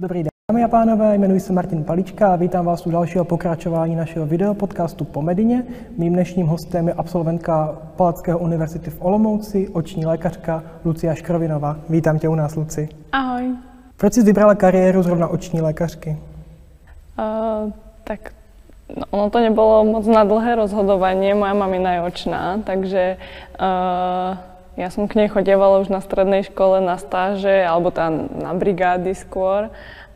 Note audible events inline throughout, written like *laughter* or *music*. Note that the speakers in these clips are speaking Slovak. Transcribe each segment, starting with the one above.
Dobrý den, dámy a pánové, jmenuji se Martin Palička a vítám vás u dalšího pokračování našeho videopodcastu po Medině. Mým dnešním hostem je absolventka Palackého univerzity v Olomouci, oční lékařka Lucia Škrovinová. Vítám tě u nás, Luci. Ahoj. Proč jsi vybrala kariéru zrovna oční lékařky? Uh, tak no, ono to nebolo moc na dlhé rozhodovanie. Moja mamina je očná, takže uh, ja som k nej chodievala už na strednej škole na stáže, alebo tam na brigády skôr.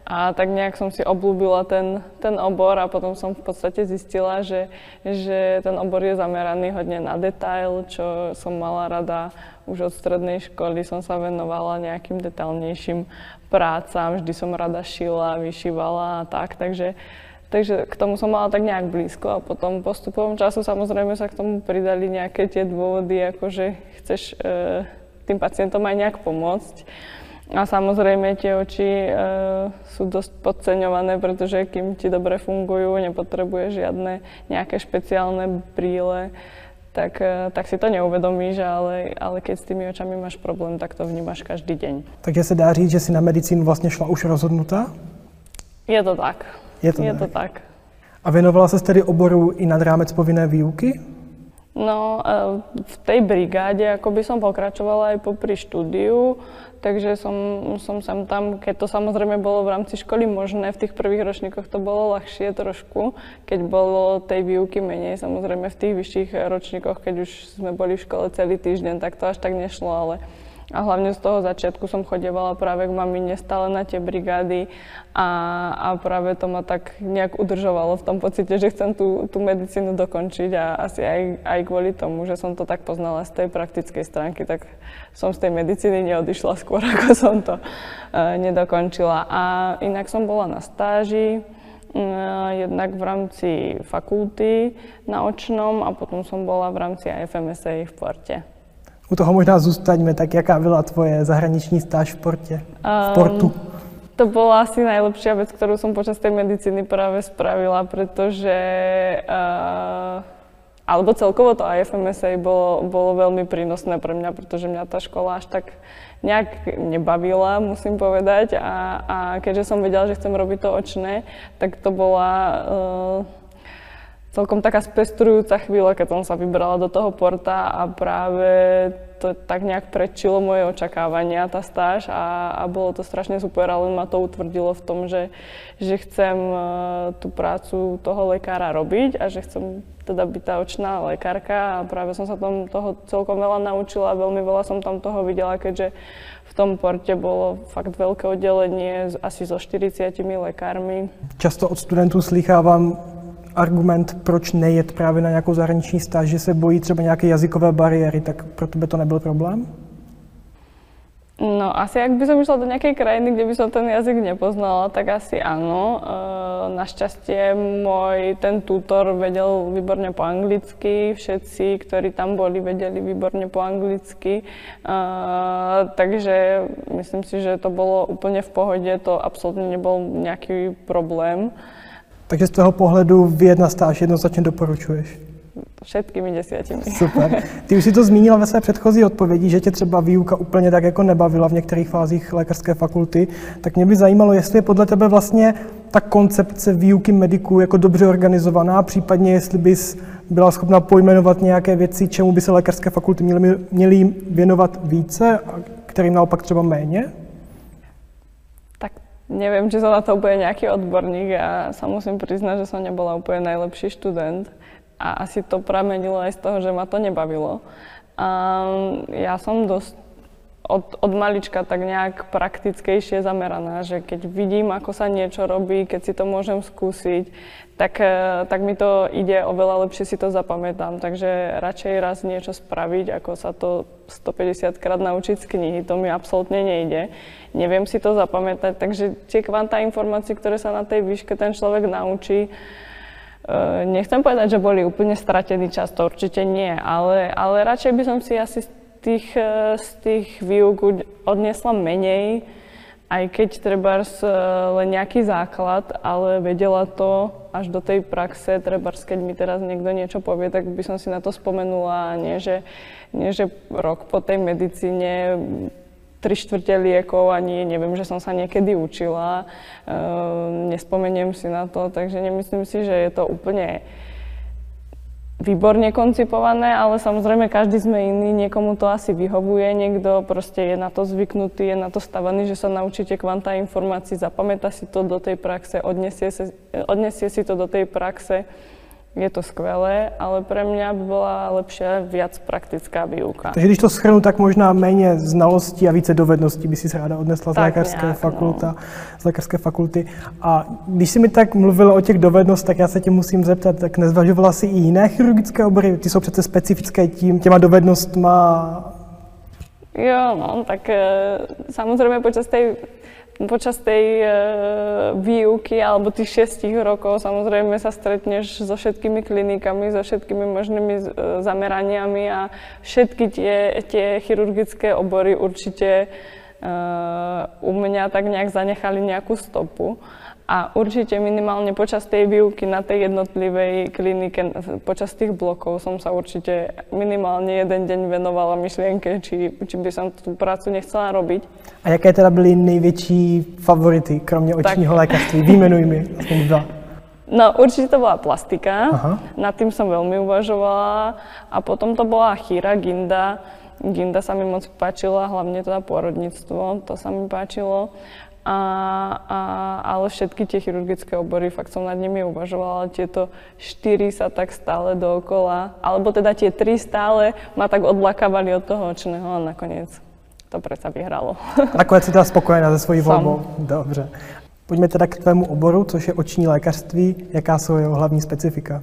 A tak nejak som si oblúbila ten, ten obor a potom som v podstate zistila, že, že ten obor je zameraný hodne na detail, čo som mala rada už od strednej školy. Som sa venovala nejakým detailnejším prácam, vždy som rada šila, vyšívala a tak, takže Takže k tomu som mala tak nejak blízko a potom postupom času samozrejme sa k tomu pridali nejaké tie dôvody, ako že chceš e, tým pacientom aj nejak pomôcť. A samozrejme tie oči e, sú dosť podceňované, pretože kým ti dobre fungujú, nepotrebuje žiadne nejaké špeciálne brýle, tak, e, tak si to neuvedomíš, ale, ale keď s tými očami máš problém, tak to vnímaš každý deň. Takže se dá říct, že si na medicínu vlastně šla už rozhodnutá? Je to tak. Je to, Je tak. to tak. A věnovala se tedy oboru i nad rámec povinné výuky? No, e, v tej brigáde ako by som pokračovala aj popri štúdiu, takže som, som sem tam, keď to samozrejme bolo v rámci školy možné, v tých prvých ročníkoch to bolo ľahšie trošku, keď bolo tej výuky menej, samozrejme v tých vyšších ročníkoch, keď už sme boli v škole celý týždeň, tak to až tak nešlo, ale a hlavne z toho začiatku som chodievala práve k mamine stále na tie brigády a, a práve to ma tak nejak udržovalo v tom pocite, že chcem tú, tú medicínu dokončiť a asi aj, aj kvôli tomu, že som to tak poznala z tej praktickej stránky, tak som z tej medicíny neodišla skôr, *laughs* ako som to uh, nedokončila. A inak som bola na stáži, jednak v rámci fakulty na očnom a potom som bola v rámci IFMSA v Porte. U toho možná zůstaňme, tak jaká byla tvoje zahraniční stáž v porte? V portu? Um, to bola asi najlepšia vec, ktorú som počas tej medicíny práve spravila, pretože uh, alebo celkovo to IFMSA bolo, bolo veľmi prínosné pre mňa, pretože mňa tá škola až tak nejak nebavila, musím povedať. A, a keďže som vedela, že chcem robiť to očné, tak to bola uh, celkom taká spestrujúca chvíľa, keď som sa vybrala do toho porta a práve to tak nejak predčilo moje očakávania, tá stáž a, a bolo to strašne super, ale ma to utvrdilo v tom, že, že chcem uh, tú prácu toho lekára robiť a že chcem teda byť tá očná lekárka a práve som sa tam toho celkom veľa naučila a veľmi veľa som tam toho videla, keďže v tom porte bolo fakt veľké oddelenie asi so 40 lekármi. Často od studentů slychávám argument, proč nejet právě na nějakou zahraniční stáž, že se bojí třeba nějaké jazykové bariéry, tak pro tebe to nebyl problém? No asi ak by som išla do nejakej krajiny, kde by som ten jazyk nepoznala, tak asi áno. E, našťastie môj ten tutor vedel výborne po anglicky, všetci, ktorí tam boli, vedeli výborne po anglicky. E, takže myslím si, že to bolo úplne v pohode, to absolútne nebol nejaký problém. Takže z toho pohledu vyjet na stáž jednoznačně doporučuješ? Všetkými desiatimi. Super. *laughs* Ty už si to zmínila ve své předchozí odpovědi, že tě třeba výuka úplně tak jako nebavila v některých fázích lékařské fakulty, tak mě by zajímalo, jestli je podle tebe vlastně ta koncepce výuky mediků jako dobře organizovaná, případně jestli bys byla schopna pojmenovat nějaké věci, čemu by se lékařské fakulty měly, měly věnovat více a kterým naopak třeba méně? Neviem, či som na to úplne nejaký odborník. Ja sa musím priznať, že som nebola úplne najlepší študent. A asi to pramenilo aj z toho, že ma to nebavilo. A ja som dosť od, od malička tak nejak praktickejšie zameraná, že keď vidím, ako sa niečo robí, keď si to môžem skúsiť, tak, e, tak mi to ide oveľa lepšie si to zapamätám. Takže radšej raz niečo spraviť, ako sa to 150 krát naučiť z knihy. To mi absolútne nejde. Neviem si to zapamätať, takže tie kvanta informácií, ktoré sa na tej výške ten človek naučí, e, nechcem povedať, že boli úplne stratený čas, to určite nie, ale, ale radšej by som si asi tých, eh, z tých výuk odnesla menej, aj keď treba eh, len nejaký základ, ale vedela to až do tej praxe, treba keď mi teraz niekto niečo povie, tak by som si na to spomenula a nie, že, nie, že rok po tej medicíne tri štvrte liekov, ani neviem, že som sa niekedy učila. Uh, nespomeniem si na to, takže nemyslím si, že je to úplne výborne koncipované, ale samozrejme každý sme iný, niekomu to asi vyhovuje, niekto proste je na to zvyknutý, je na to stavaný, že sa naučíte kvanta informácií, zapamätá si to do tej praxe, odnesie, sa, odnesie si to do tej praxe je to skvelé, ale pre mňa by bola lepšia viac praktická výuka. Takže když to schrnu, tak možná méně znalostí a více dovedností by si se ráda odnesla z lékařské, nějak, fakulta, no. z lékařské fakulty. A když si mi tak mluvila o těch dovednostech, tak já se tě musím zeptat, tak nezvažovala si i jiné chirurgické obory? Ty jsou přece specifické tím, těma dovednostma Jo, no, tak e, samozrejme počas tej počas tej e, výuky alebo tých šiestich rokov samozrejme sa stretneš so všetkými klinikami, so všetkými možnými e, zameraniami a všetky tie, tie chirurgické obory určite e, u mňa tak nejak zanechali nejakú stopu. A určite minimálne počas tej výuky na tej jednotlivej klinike, počas tých blokov som sa určite minimálne jeden deň venovala myšlienke, či, či by som tú prácu nechcela robiť. A jaké teda byly největší favority, kromě očního tak. lékařství? Vymenuj mi aspoň dva. No určite to bola plastika, Aha. nad tým som veľmi uvažovala a potom to bola chýra, ginda. Ginda sa mi moc páčila, hlavne teda pôrodníctvo, to sa mi páčilo. A, a, ale všetky tie chirurgické obory, fakt som nad nimi uvažovala, tieto štyri sa tak stále dookola, alebo teda tie tri stále ma tak odlakávali od toho očného a nakoniec to predsa vyhralo. *laughs* Nakonec si teda spokojená ze svojí volbou. Dobře. Pojďme teda k tvému oboru, což je oční lékařství. Jaká jsou jeho hlavní specifika?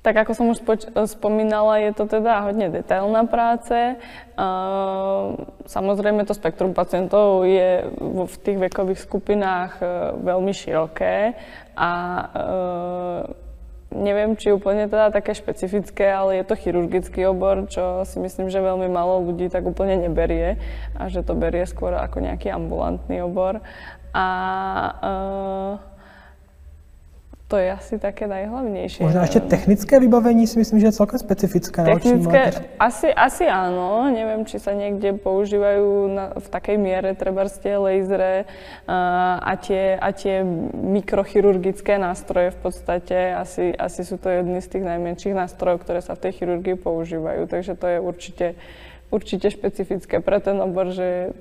Tak ako som už spoč- spomínala, je to teda hodne detailná práce. Samozrejme to spektrum pacientov je v tých vekových skupinách uh, veľmi široké a uh, neviem, či úplne teda také špecifické, ale je to chirurgický obor, čo si myslím, že veľmi málo ľudí tak úplne neberie a že to berie skôr ako nejaký ambulantný obor. A uh, to je asi také najhlavnejšie. Možná ešte technické vybavení si myslím, že je celkom specifické technické, asi, asi áno, neviem, či sa niekde používajú na, v takej miere treba tie lasery a, a, tie, a tie mikrochirurgické nástroje v podstate, asi, asi sú to jedny z tých najmenších nástrojov, ktoré sa v tej chirurgii používajú, takže to je určite, určite špecifické pre ten obor, že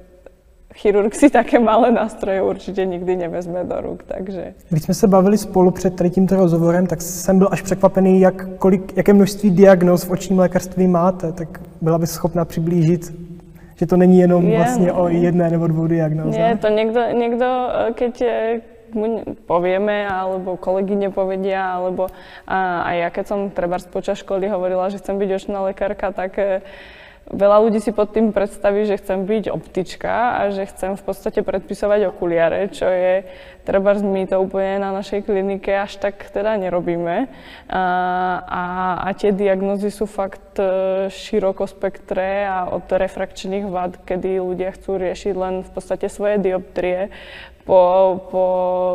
chirurg si také malé nástroje určitě nikdy nevezme do ruk, takže... Když jsme se bavili spolu před tady tímto rozhovorem, tak jsem byl až překvapený, jak, kolik, jaké množství diagnóz v očním lékařství máte, tak byla by schopna přiblížit že to není jenom je, vlastně no. o jedné nebo dvou diagnózách. Nie, to niekto, niekto keď mu povieme, alebo kolegyne povedia, alebo a, a ja keď som treba počas školy hovorila, že chcem byť očná lekárka, tak Veľa ľudí si pod tým predstaví, že chcem byť optička a že chcem v podstate predpisovať okuliare, čo je, treba my to úplne na našej klinike až tak teda nerobíme. A, a, a tie diagnózy sú fakt e, široko spektré a od refrakčných vad, kedy ľudia chcú riešiť len v podstate svoje dioptrie, po, po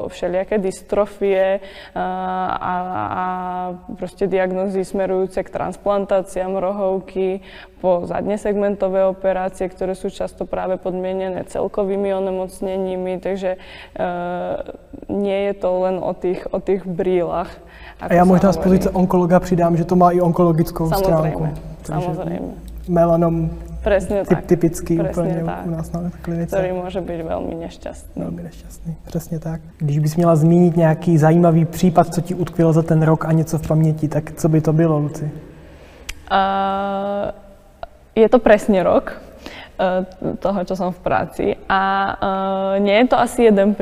všelijaké dystrofie a, a, proste diagnózy smerujúce k transplantáciám rohovky, po zadne segmentové operácie, ktoré sú často práve podmienené celkovými onemocnenými, takže e, nie je to len o tých, o tých brýlach. A ja možná z pozice onkologa přidám, že to má i onkologickou samozrejme, stránku. Samozrejme. Melanom Presne tak. typický Presne úplně tak. u nás na klinice. Ktorý môže byť veľmi nešťastný. Velmi nešťastný, přesně tak. Když bys měla zmínit nějaký zajímavý případ, co ti utkvěl za ten rok a něco v paměti, tak co by to bylo, Luci? Uh, je to presne rok uh, toho, čo som v práci. A uh, nie je to asi jeden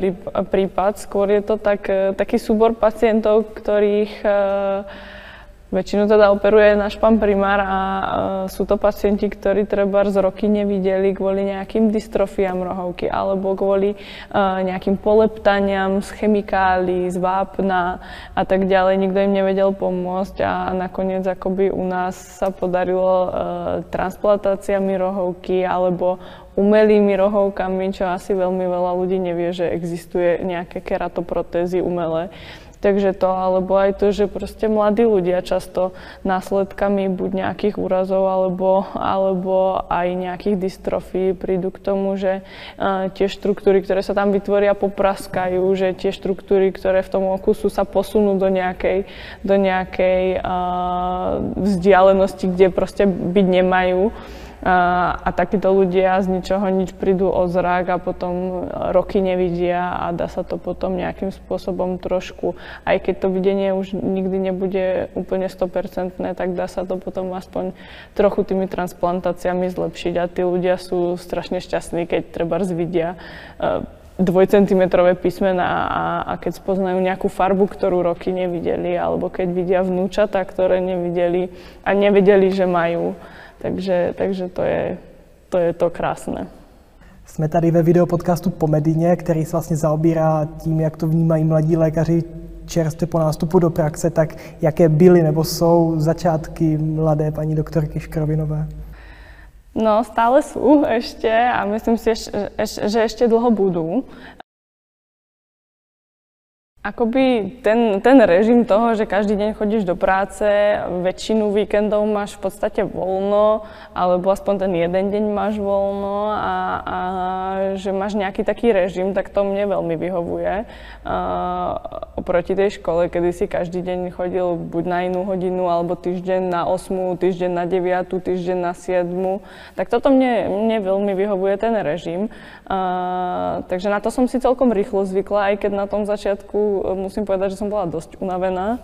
prípad, skôr je to tak, uh, taký súbor pacientov, ktorých Väčšinu teda operuje náš pán primár a uh, sú to pacienti, ktorí treba z roky nevideli kvôli nejakým dystrofiám rohovky alebo kvôli uh, nejakým poleptaniam z chemikálií, z vápna a tak ďalej. Nikto im nevedel pomôcť a nakoniec akoby u nás sa podarilo uh, transplantáciami rohovky alebo umelými rohovkami, čo asi veľmi veľa ľudí nevie, že existuje nejaké keratoprotézy umelé takže to, alebo aj to, že proste mladí ľudia často následkami buď nejakých úrazov, alebo, alebo aj nejakých dystrofí prídu k tomu, že uh, tie štruktúry, ktoré sa tam vytvoria, popraskajú, že tie štruktúry, ktoré v tom oku sú, sa posunú do nejakej, do nejakej uh, vzdialenosti, kde proste byť nemajú. A, takíto ľudia z ničoho nič prídu o zrak a potom roky nevidia a dá sa to potom nejakým spôsobom trošku, aj keď to videnie už nikdy nebude úplne 100%, tak dá sa to potom aspoň trochu tými transplantáciami zlepšiť a tí ľudia sú strašne šťastní, keď treba zvidia e, dvojcentimetrové písmená a, a keď spoznajú nejakú farbu, ktorú roky nevideli, alebo keď vidia vnúčata, ktoré nevideli a nevedeli, že majú. Takže, takže to, je, to je to krásné. Jsme tady ve videopodcastu po Medině, který se vlastně zaobírá tím, jak to vnímají mladí lékaři čerstvě po nástupu do praxe, tak jaké byly nebo jsou začátky mladé paní doktorky Škrovinové? No, stále sú ešte a myslím si, že ešte dlho budú. Akoby ten, ten režim toho, že každý deň chodíš do práce, väčšinu víkendov máš v podstate voľno, alebo aspoň ten jeden deň máš voľno a, a že máš nejaký taký režim, tak to mne veľmi vyhovuje. Uh, oproti tej škole, kedy si každý deň chodil buď na inú hodinu, alebo týždeň na 8, týždeň na 9, týždeň na 7. Tak toto mne, mne veľmi vyhovuje ten režim. Uh, takže na to som si celkom rýchlo zvykla, aj keď na tom začiatku musím povedať, že som bola dosť unavená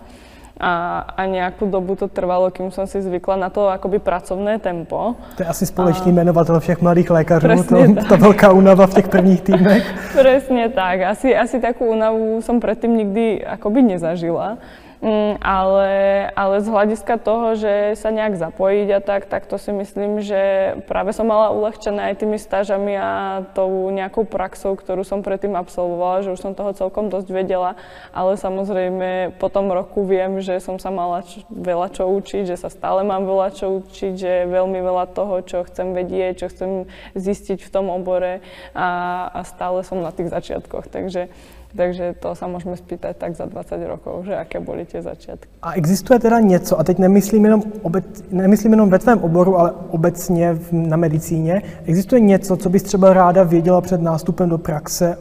a, a nejakú dobu to trvalo, kým som si zvykla na to akoby pracovné tempo. To je asi společný a... jmenovatel všech mladých lékařů, to, ta velká únava v těch prvních týdnech. *laughs* Presne tak. Asi, asi takú únavu som predtým nikdy akoby nezažila. Mm, ale, ale z hľadiska toho, že sa nejak zapojiť a tak, tak to si myslím, že práve som mala uľahčené aj tými stážami a tou nejakou praxou, ktorú som predtým absolvovala, že už som toho celkom dosť vedela, ale samozrejme po tom roku viem, že som sa mala č- veľa čo učiť, že sa stále mám veľa čo učiť, že veľmi veľa toho, čo chcem vedieť, čo chcem zistiť v tom obore a, a stále som na tých začiatkoch. Takže takže to sa môžeme spýtať tak za 20 rokov, že aké boli tie začiatky. A existuje teda něco, a teď nemyslím jenom, obec, nemyslím jenom ve tvém oboru, ale obecně v, na medicíně, existuje něco, co bys třeba ráda věděla před nástupem do praxe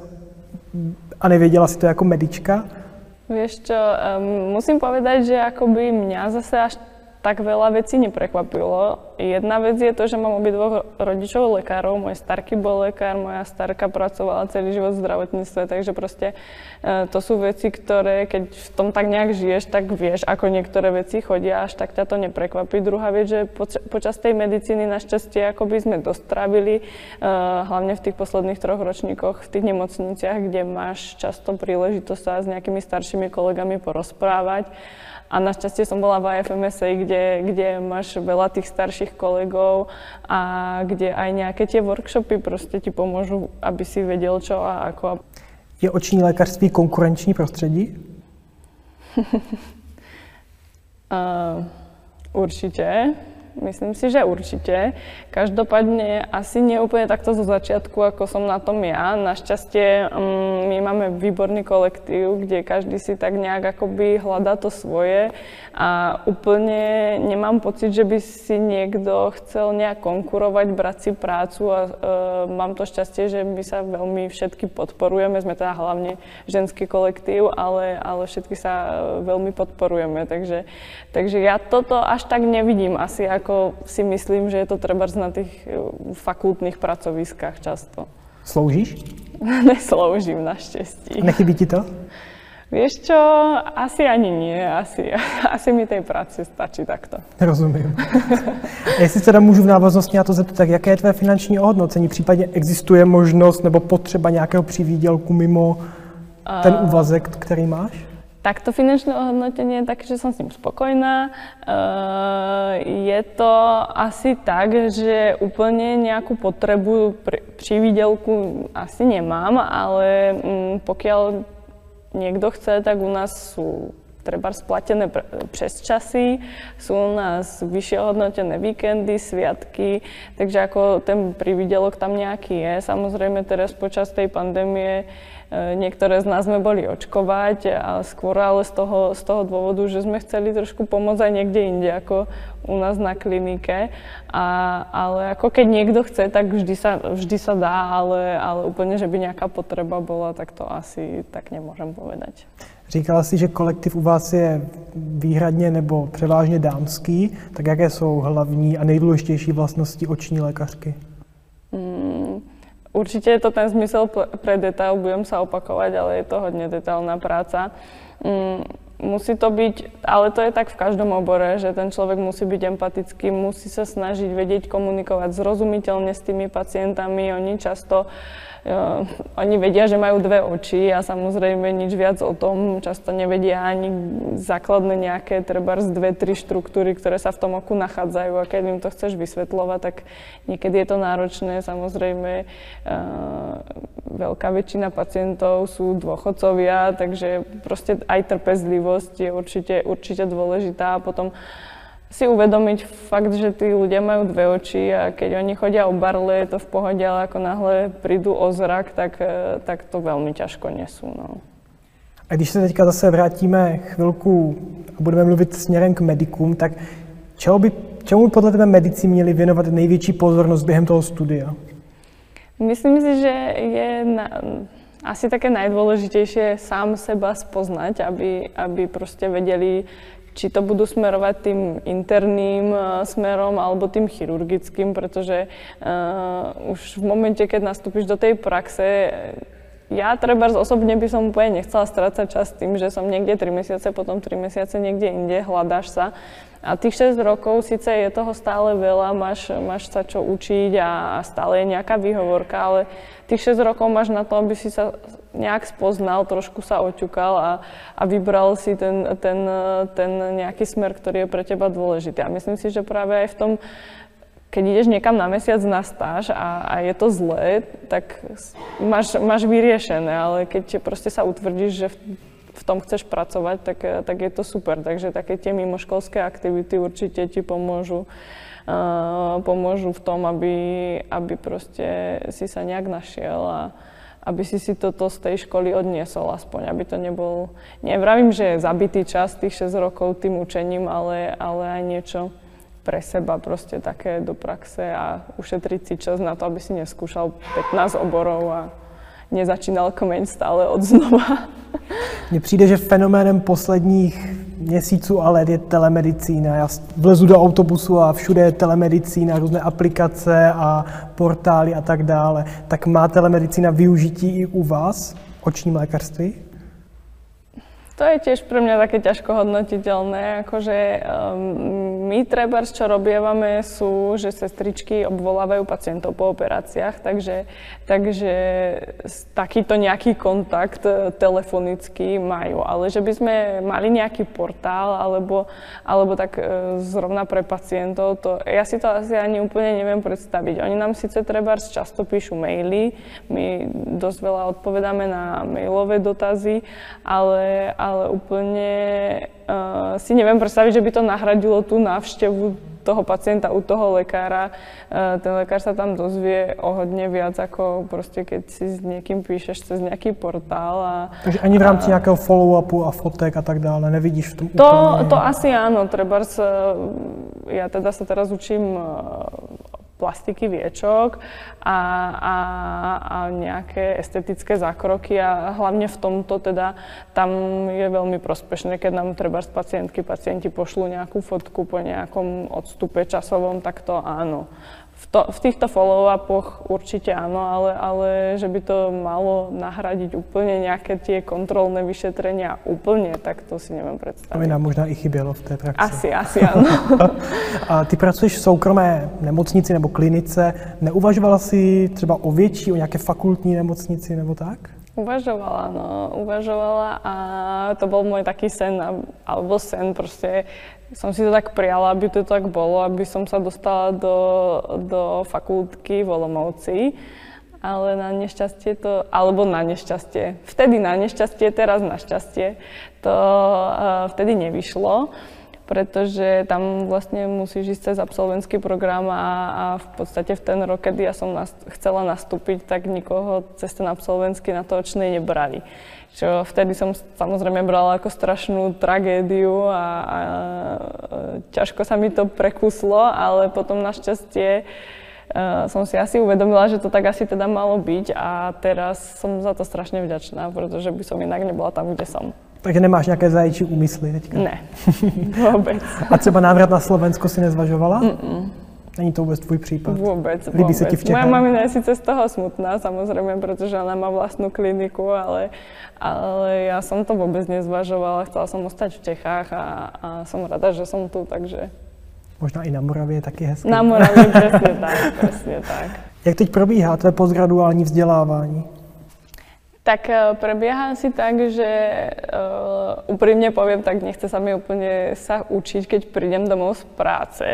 a nevěděla si to jako medička? Vieš čo, um, musím povedať, že akoby mňa zase až tak veľa vecí neprekvapilo. Jedna vec je to, že mám obidvoch rodičov lekárov. Môj starky bol lekár, moja starka pracovala celý život v zdravotníctve, takže proste e, to sú veci, ktoré keď v tom tak nejak žiješ, tak vieš, ako niektoré veci chodia, až tak ťa to neprekvapí. Druhá vec, že poč- počas tej medicíny našťastie akoby sme dostrávili, e, hlavne v tých posledných troch ročníkoch v tých nemocniciach, kde máš často príležitosť sa s nejakými staršími kolegami porozprávať a našťastie som bola v IFMS, kde, kde máš veľa tých starších kolegov a kde aj nejaké tie workshopy proste ti pomôžu, aby si vedel čo a ako. Je oční lékařství konkurenční prostředí? uh, *laughs* určite. Myslím si, že určite. Každopádne asi nie úplne takto zo začiatku, ako som na tom ja. Našťastie um, my máme výborný kolektív, kde každý si tak nejak akoby hľadá to svoje a úplne nemám pocit, že by si niekto chcel nejak konkurovať, brať si prácu a uh, mám to šťastie, že my sa veľmi všetky podporujeme. Sme teda hlavne ženský kolektív, ale, ale všetky sa uh, veľmi podporujeme. Takže, takže ja toto až tak nevidím asi ako ako si myslím, že je to treba na tých e, fakultných pracoviskách často. Sloužíš? *laughs* Nesloužím naštěstí. Nechybí ti to? Vieš čo, asi ani nie, asi, *laughs* asi mi tej práci stačí takto. Rozumím. Jestli teda můžu v návaznosti na to zeptat, tak jaké je tvé finanční ohodnocení? Případně existuje možnost nebo potřeba nějakého přivýdělku mimo ten úvazek, který máš? Takto finančné ohodnotenie je také, že som s ním spokojná. Je to asi tak, že úplne nejakú potrebu pri výdelku asi nemám, ale mm, pokiaľ niekto chce, tak u nás sú treba splatené přes časy, sú u nás vyššie hodnotené víkendy, sviatky, takže ako ten prividelok tam nejaký je. Samozrejme teraz počas tej pandémie E, niektoré z nás sme boli očkovať a skôr ale z toho, z toho dôvodu, že sme chceli trošku pomôcť aj niekde inde ako u nás na klinike. A, ale ako keď niekto chce, tak vždy sa, vždy sa dá, ale, ale úplne, že by nejaká potreba bola, tak to asi tak nemôžem povedať. Říkala si, že kolektiv u vás je výhradně nebo převážně dámský, tak jaké jsou hlavní a nejdůležitější vlastnosti oční lékařky? Mm, Určite je to ten zmysel pre detail, budem sa opakovať, ale je to hodne detailná práca. Mm, musí to byť, ale to je tak v každom obore, že ten človek musí byť empatický, musí sa snažiť vedieť komunikovať zrozumiteľne s tými pacientami. Oni často Uh, oni vedia, že majú dve oči a samozrejme nič viac o tom často nevedia ani základné nejaké, treba z dve, tri štruktúry, ktoré sa v tom oku nachádzajú a keď im to chceš vysvetľovať, tak niekedy je to náročné. Samozrejme, uh, veľká väčšina pacientov sú dôchodcovia, takže proste aj trpezlivosť je určite, určite dôležitá. A potom si uvedomiť fakt, že tí ľudia majú dve oči a keď oni chodia o barle, je to v pohode, ale ako náhle prídu o zrak, tak, e, tak to veľmi ťažko nesú. No. A když se teďka zase vrátíme chvilku a budeme mluvit směrem k medikům, tak čeho by, čemu podle tebe medici měli věnovat největší pozornost během toho studia? Myslím si, že je na, asi také najdôležitejšie sám seba spoznať, aby, aby proste vedeli, či to budú smerovať tým interným uh, smerom alebo tým chirurgickým, pretože uh, už v momente, keď nastúpiš do tej praxe, ja treba osobne by som úplne nechcela strácať čas tým, že som niekde 3 mesiace, potom 3 mesiace niekde inde, hľadáš sa. A tých 6 rokov síce je toho stále veľa, máš, máš sa čo učiť a, a stále je nejaká výhovorka, ale tých 6 rokov máš na to, aby si sa nejak spoznal, trošku sa oťukal a, a vybral si ten, ten, ten nejaký smer, ktorý je pre teba dôležitý. A myslím si, že práve aj v tom, keď ideš niekam na mesiac na stáž a, a je to zlé, tak máš, máš vyriešené, ale keď proste sa utvrdíš, že v, v tom chceš pracovať, tak, tak je to super. Takže také tie mimoškolské aktivity určite ti pomôžu, pomôžu v tom, aby, aby proste si sa nejak našiel a aby si si toto z tej školy odniesol aspoň, aby to nebol, nevravím, že je zabitý čas tých 6 rokov tým učením, ale, ale aj niečo pre seba proste také do praxe a ušetriť si čas na to, aby si neskúšal 15 oborov a nezačínal kmeň stále od znova. Mně přijde, že fenoménem posledních měsíců a let je telemedicína. Já vlezu do autobusu a všude je telemedicína, různé aplikace a portály a tak dále. Tak má telemedicína využití i u vás, očním lékařství? To je tiež pre mňa také ťažko hodnotiteľné, akože um, my treba, čo robievame, sú, že sestričky obvolávajú pacientov po operáciách, takže, takže takýto nejaký kontakt e, telefonický majú. Ale že by sme mali nejaký portál alebo, alebo tak uh, zrovna pre pacientov, to ja si to asi ani úplne neviem predstaviť. Oni nám síce treba často píšu maily, my dosť veľa odpovedáme na mailové dotazy, ale, ale úplne uh, si neviem predstaviť, že by to nahradilo tú návštevu toho pacienta u toho lekára. Uh, ten lekár sa tam dozvie o hodne viac, ako proste keď si s niekým píšeš cez nejaký portál. A, Takže ani v rámci a, nejakého follow-upu a fotek a tak dále nevidíš v tom to, úplne... To asi áno, trebárs, ja teda sa teraz učím plastiky viečok a, a, a nejaké estetické zákroky. A hlavne v tomto teda tam je veľmi prospešné, keď nám treba z pacientky, pacienti pošlú nejakú fotku po nejakom odstupe časovom, tak to áno v, to, v týchto follow-upoch určite áno, ale, ale že by to malo nahradiť úplne nejaké tie kontrolné vyšetrenia úplne, tak to si neviem predstaviť. To by nám možná i chybělo v té praxi. Asi, asi áno. *laughs* A ty pracuješ v soukromé nemocnici nebo klinice. Neuvažovala si třeba o větší, o nějaké fakultní nemocnici nebo tak? Uvažovala, no, uvažovala a to bol môj taký sen, alebo sen proste. Som si to tak prijala, aby to tak bolo, aby som sa dostala do, do fakultky v Olomouci. ale na nešťastie to, alebo na nešťastie, vtedy na nešťastie, teraz na šťastie, to uh, vtedy nevyšlo pretože tam vlastne musíš ísť cez absolventský program a, a v podstate v ten rok, kedy ja som nas, chcela nastúpiť, tak nikoho cez ten absolventský na to očnej nebrali. Čo vtedy som samozrejme brala ako strašnú tragédiu a, a, a ťažko sa mi to prekuslo, ale potom našťastie Uh, som si asi uvedomila, že to tak asi teda malo byť a teraz som za to strašne vďačná, pretože by som inak nebola tam, kde som. Takže nemáš nějaké zajíčí úmysly teďka? Ne, *laughs* vůbec. A třeba návrat na Slovensko si nezvažovala? Mm-mm. Není to vůbec tvůj případ? Vůbec, Líbí vůbec. se ti v Čechách? Moja mamina je sice z toho smutná, samozřejmě, protože ona má vlastnú kliniku, ale, ale já jsem to vůbec nezvažovala. Chcela jsem ostať v Čechách a, a jsem rada, že jsem tu, takže... Možná i na Moravě je taky hezké. Na Moravě, přesně *laughs* tak, přesně tak. Jak teď probíhá tvé postgraduální vzdělávání? Tak eh, prebieha si tak, že uh, úprimne poviem, tak nechce sa mi úplne sa učiť, keď prídem domov z práce.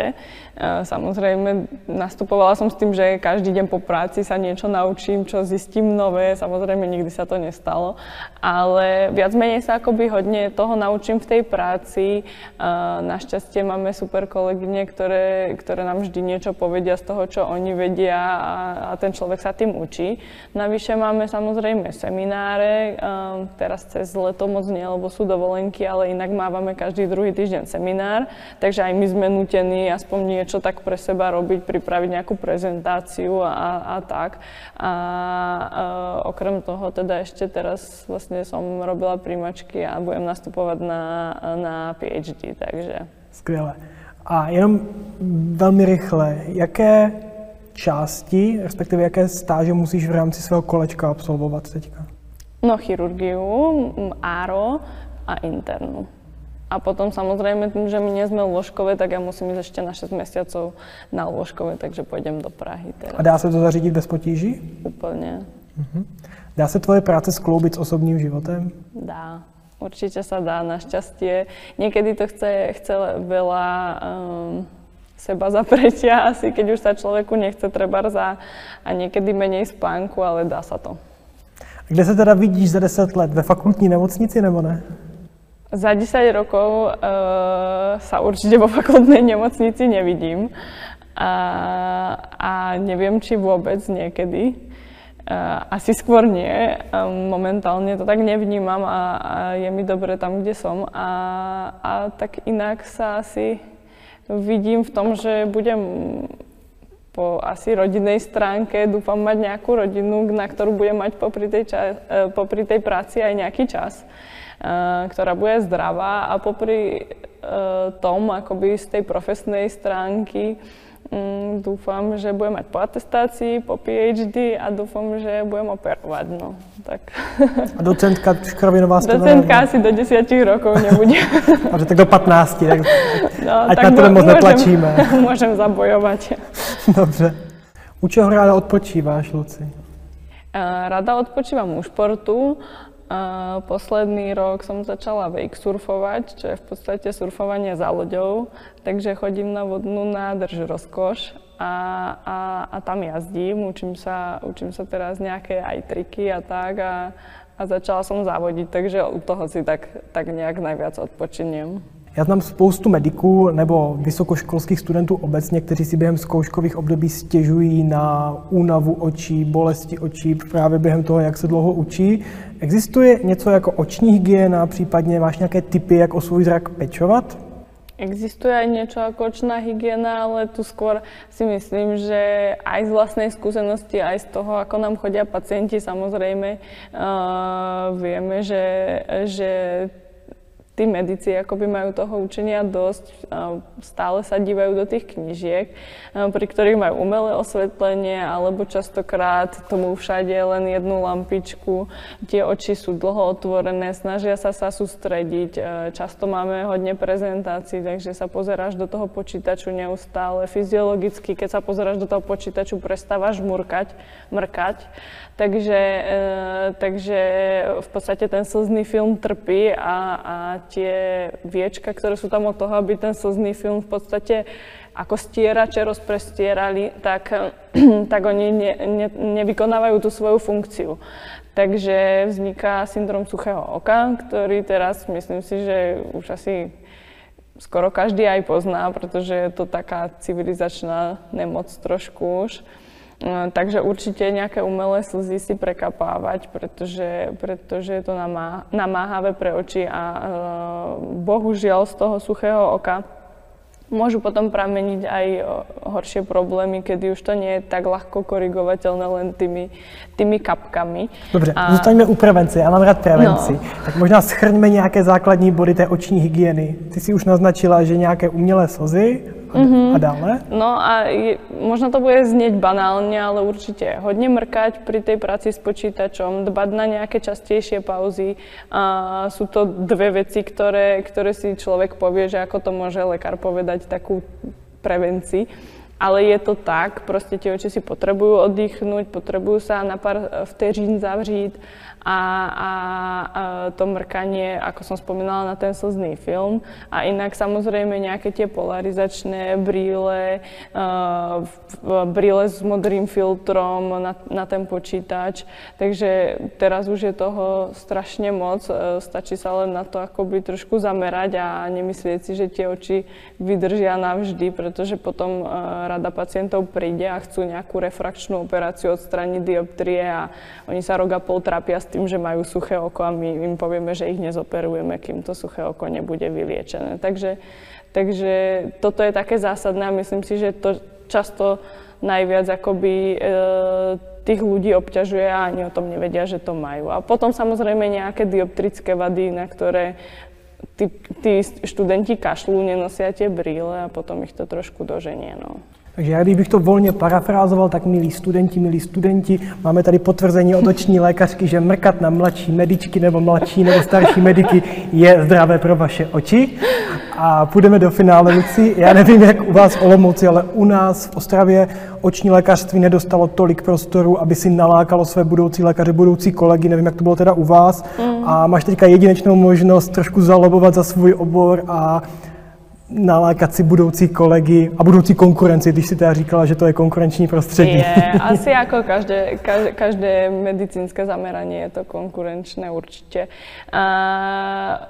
Uh, samozrejme, nastupovala som s tým, že každý deň po práci sa niečo naučím, čo zistím nové. Samozrejme, nikdy sa to nestalo. Ale viac menej sa akoby hodne toho naučím v tej práci. Uh, našťastie máme super kolegyne, ktoré, ktoré nám vždy niečo povedia z toho, čo oni vedia a, a ten človek sa tým učí. Navyše máme samozrejme semi semináre. Um, teraz cez leto moc nie, lebo sú dovolenky, ale inak mávame každý druhý týždeň seminár. Takže aj my sme nutení aspoň niečo tak pre seba robiť, pripraviť nejakú prezentáciu a, a tak. A uh, okrem toho teda ešte teraz vlastne som robila príjmačky a budem nastupovať na, na PhD, takže... Skvěle. A jenom velmi rychle, jaké části, respektive jaké stáže musíš v rámci svého kolečka absolvovat teďka? No chirurgiu, áro a internu. A potom samozrejme tým, že my nie sme lôžkové, tak ja musím ísť ešte na 6 mesiacov na lôžkové, takže pôjdem do Prahy teraz. A dá se to zařídit bez potíží? Úplne. Uh-huh. Dá se tvoje práce skloubit s osobním životem? Dá. Určite sa dá, našťastie. Niekedy to chce, chce veľa um, seba zapretia, *laughs* asi keď už sa človeku nechce treba za a niekedy menej spánku, ale dá sa to. Kde se teda vidíš za 10 let? Ve fakultní nemocnici nebo ne? Za 10 rokov uh, sa určite vo fakultnej nemocnici nevidím. A, a neviem, či vôbec niekedy. Uh, asi skôr nie. Momentálne to tak nevnímam a, a je mi dobre tam, kde som. A, a tak inak sa asi vidím v tom, že budem po asi rodinnej stránke dúfam mať nejakú rodinu, na ktorú budem mať popri tej, čas, e, popri tej práci aj nejaký čas, e, ktorá bude zdravá a popri e, tom, akoby z tej profesnej stránky, Mm, dúfam, že budem mať po atestácii, po PhD a dúfam, že budem operovať. No, tak. A docentka Škrovinová ste Docentka asi do 10 rokov nebude. Takže tak do 15, tak, *laughs* no, ať tak na to moc netlačíme. *laughs* Môžem zabojovať. *laughs* Dobře. U čeho ráda odpočíváš, Luci? Rada odpočívam u športu. A posledný rok som začala wake surfovať, čo je v podstate surfovanie za loďou, takže chodím na vodnú nádrž rozkoš a, a, a tam jazdím, učím sa, učím sa teraz nejaké aj triky a tak a, a začala som závodiť, takže u toho si tak, tak nejak najviac odpočiniem. Já znám spoustu mediků nebo vysokoškolských studentů obecně, kteří si během zkouškových období stěžují na únavu očí, bolesti očí právě během toho, jak se dlouho učí. Existuje něco jako oční hygiena, případně máš nějaké typy, jak o svůj zrak pečovat? Existuje aj niečo ako očná hygiena, ale tu skôr si myslím, že aj z vlastnej skúsenosti, aj z toho, ako nám chodia pacienti, samozrejme uh, vieme, že, že tí medici akoby majú toho učenia dosť, stále sa dívajú do tých knižiek, pri ktorých majú umelé osvetlenie, alebo častokrát tomu všade len jednu lampičku. Tie oči sú dlho otvorené, snažia sa sa sústrediť. Často máme hodne prezentácií, takže sa pozeráš do toho počítaču neustále. Fyziologicky, keď sa pozeráš do toho počítaču, prestávaš murkať, mrkať. Takže, e, takže v podstate ten slzný film trpí a, a tie viečka, ktoré sú tam od toho, aby ten slzný film v podstate ako stierače rozprestierali, tak, *clears throat* tak oni ne, ne, nevykonávajú tú svoju funkciu. Takže vzniká syndrom suchého oka, ktorý teraz myslím si, že už asi skoro každý aj pozná, pretože je to taká civilizačná nemoc trošku už. No, takže určite nejaké umelé slzy si prekapávať, pretože, pretože je to namáhavé pre oči a e, bohužiaľ z toho suchého oka môžu potom prameniť aj horšie problémy, kedy už to nie je tak ľahko korigovateľné len tými, tými kapkami. Dobře, a... zůstaňme u prevence. Já mám rád prevenci. No. Tak možná schrňme nějaké základní body té oční hygieny. Ty si už naznačila, že nějaké umělé slzy, mm-hmm. a dále? No a je, možno to bude znieť banálne, ale určite hodne mrkať pri tej práci s počítačom, dbať na nejaké častejšie pauzy. A sú to dve veci, ktoré, ktoré si človek povie, že ako to môže lekár povedať takú prevencii. Ale je to tak, proste tie oči si potrebujú oddychnúť, potrebujú sa na pár vteřín zavřít a, a, a to mrkanie, ako som spomínala, na ten slzný film. A inak samozrejme nejaké tie polarizačné brýle, uh, brýle s modrým filtrom na, na ten počítač. Takže teraz už je toho strašne moc. Uh, stačí sa len na to akoby trošku zamerať a nemyslieť si, že tie oči vydržia navždy, pretože potom uh, rada pacientov príde a chcú nejakú refrakčnú operáciu odstraniť dioptrie a oni sa rok a pol trápia s tým, že majú suché oko a my im povieme, že ich nezoperujeme, kým to suché oko nebude vyliečené. Takže, takže toto je také zásadné a myslím si, že to často najviac akoby e, tých ľudí obťažuje a ani o tom nevedia, že to majú. A potom samozrejme nejaké dioptrické vady, na ktoré tí, tí študenti kašľú, nenosia tie brýle a potom ich to trošku doženie. No. Takže já kdybych to volně parafrázoval, tak milí studenti, milí studenti, máme tady potvrzení od oční lékařky, že mrkat na mladší medičky nebo mladší nebo starší mediky je zdravé pro vaše oči. A půjdeme do finále, Luci. Já nevím, jak u vás v Olomouci, ale u nás v Ostravě oční lékařství nedostalo tolik prostoru, aby si nalákalo své budoucí lékaře, budoucí kolegy, nevím, jak to bylo teda u vás. Mm. A máš teďka jedinečnou možnost trošku zalobovat za svůj obor a nalákat si budoucí kolegy a budoucí konkurenci, když si teda říkala, že to je konkurenční prostředí. Je, asi jako každé, každé, každé medicínske zameranie je to konkurenčné určite. A,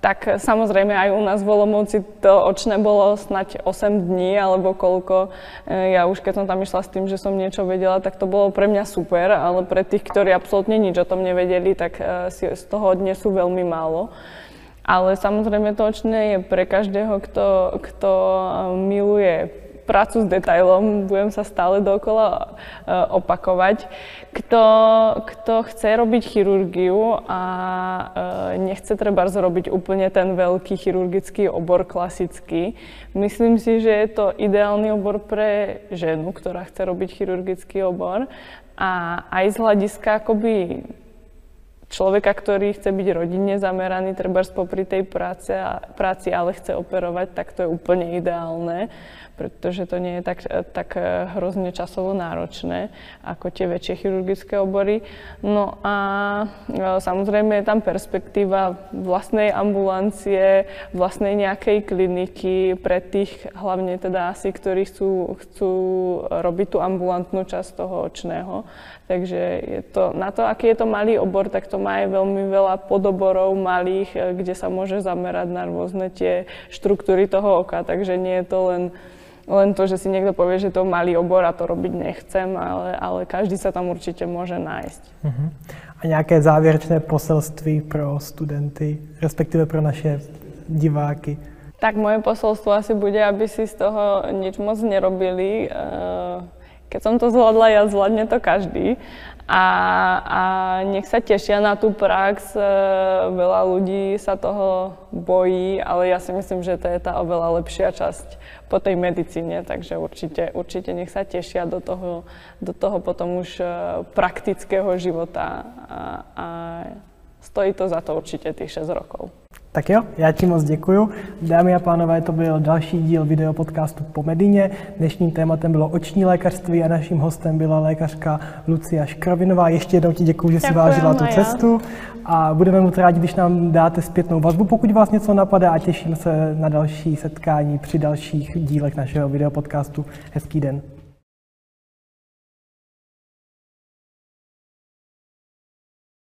tak samozrejme aj u nás v Olomouci to očné bolo snať 8 dní alebo koľko. E, ja už keď som tam išla s tým, že som niečo vedela, tak to bolo pre mňa super, ale pre tých, ktorí absolútne nič o tom nevedeli, tak e, si z toho dnes sú veľmi málo. Ale samozrejme to očné je pre každého, kto, kto eh, miluje prácu s detailom, budem sa stále dokola uh, opakovať. Kto, kto chce robiť chirurgiu a uh, nechce treba zrobiť úplne ten veľký chirurgický obor klasický, myslím si, že je to ideálny obor pre ženu, ktorá chce robiť chirurgický obor. A aj z hľadiska akoby človeka, ktorý chce byť rodinne zameraný, treba popri tej práce a, práci, ale chce operovať, tak to je úplne ideálne, pretože to nie je tak, tak hrozne časovo náročné ako tie väčšie chirurgické obory. No a e, samozrejme je tam perspektíva vlastnej ambulancie, vlastnej nejakej kliniky pre tých hlavne teda asi, ktorí chcú, chcú robiť tú ambulantnú časť toho očného. Takže je to, na to, aký je to malý obor, tak to má aj veľmi veľa podoborov malých, eh, kde sa môže zamerať na rôzne tie štruktúry toho oka. Takže nie je to len, len to, že si niekto povie, že to malý obor a to robiť nechcem, ale, ale každý sa tam určite môže nájsť. Uh-huh. A nejaké závěrečné poselství pro studenty, respektíve pro naše diváky? Tak moje posolstvo asi bude, aby si z toho nič moc nerobili. Uh, keď som to zvládla ja, zvládne to každý. A, a nech sa tešia na tú prax. E, veľa ľudí sa toho bojí, ale ja si myslím, že to je tá oveľa lepšia časť po tej medicíne, takže určite, určite nech sa tešia do toho, do toho potom už e, praktického života a, a stojí to za to určite tých 6 rokov. Tak jo, já ti moc děkuju. Dámy a pánové, to byl další díl videopodcastu po Medině. Dnešním tématem bylo oční lékařství a naším hostem byla lékařka Lucia Škravinová. Ještě jednou ti děkuji, že si vážila tu cestu a budeme moc rádi, když nám dáte zpětnou vazbu, pokud vás něco napadá a těším se na další setkání při dalších dílech našeho videopodcastu. Hezký den.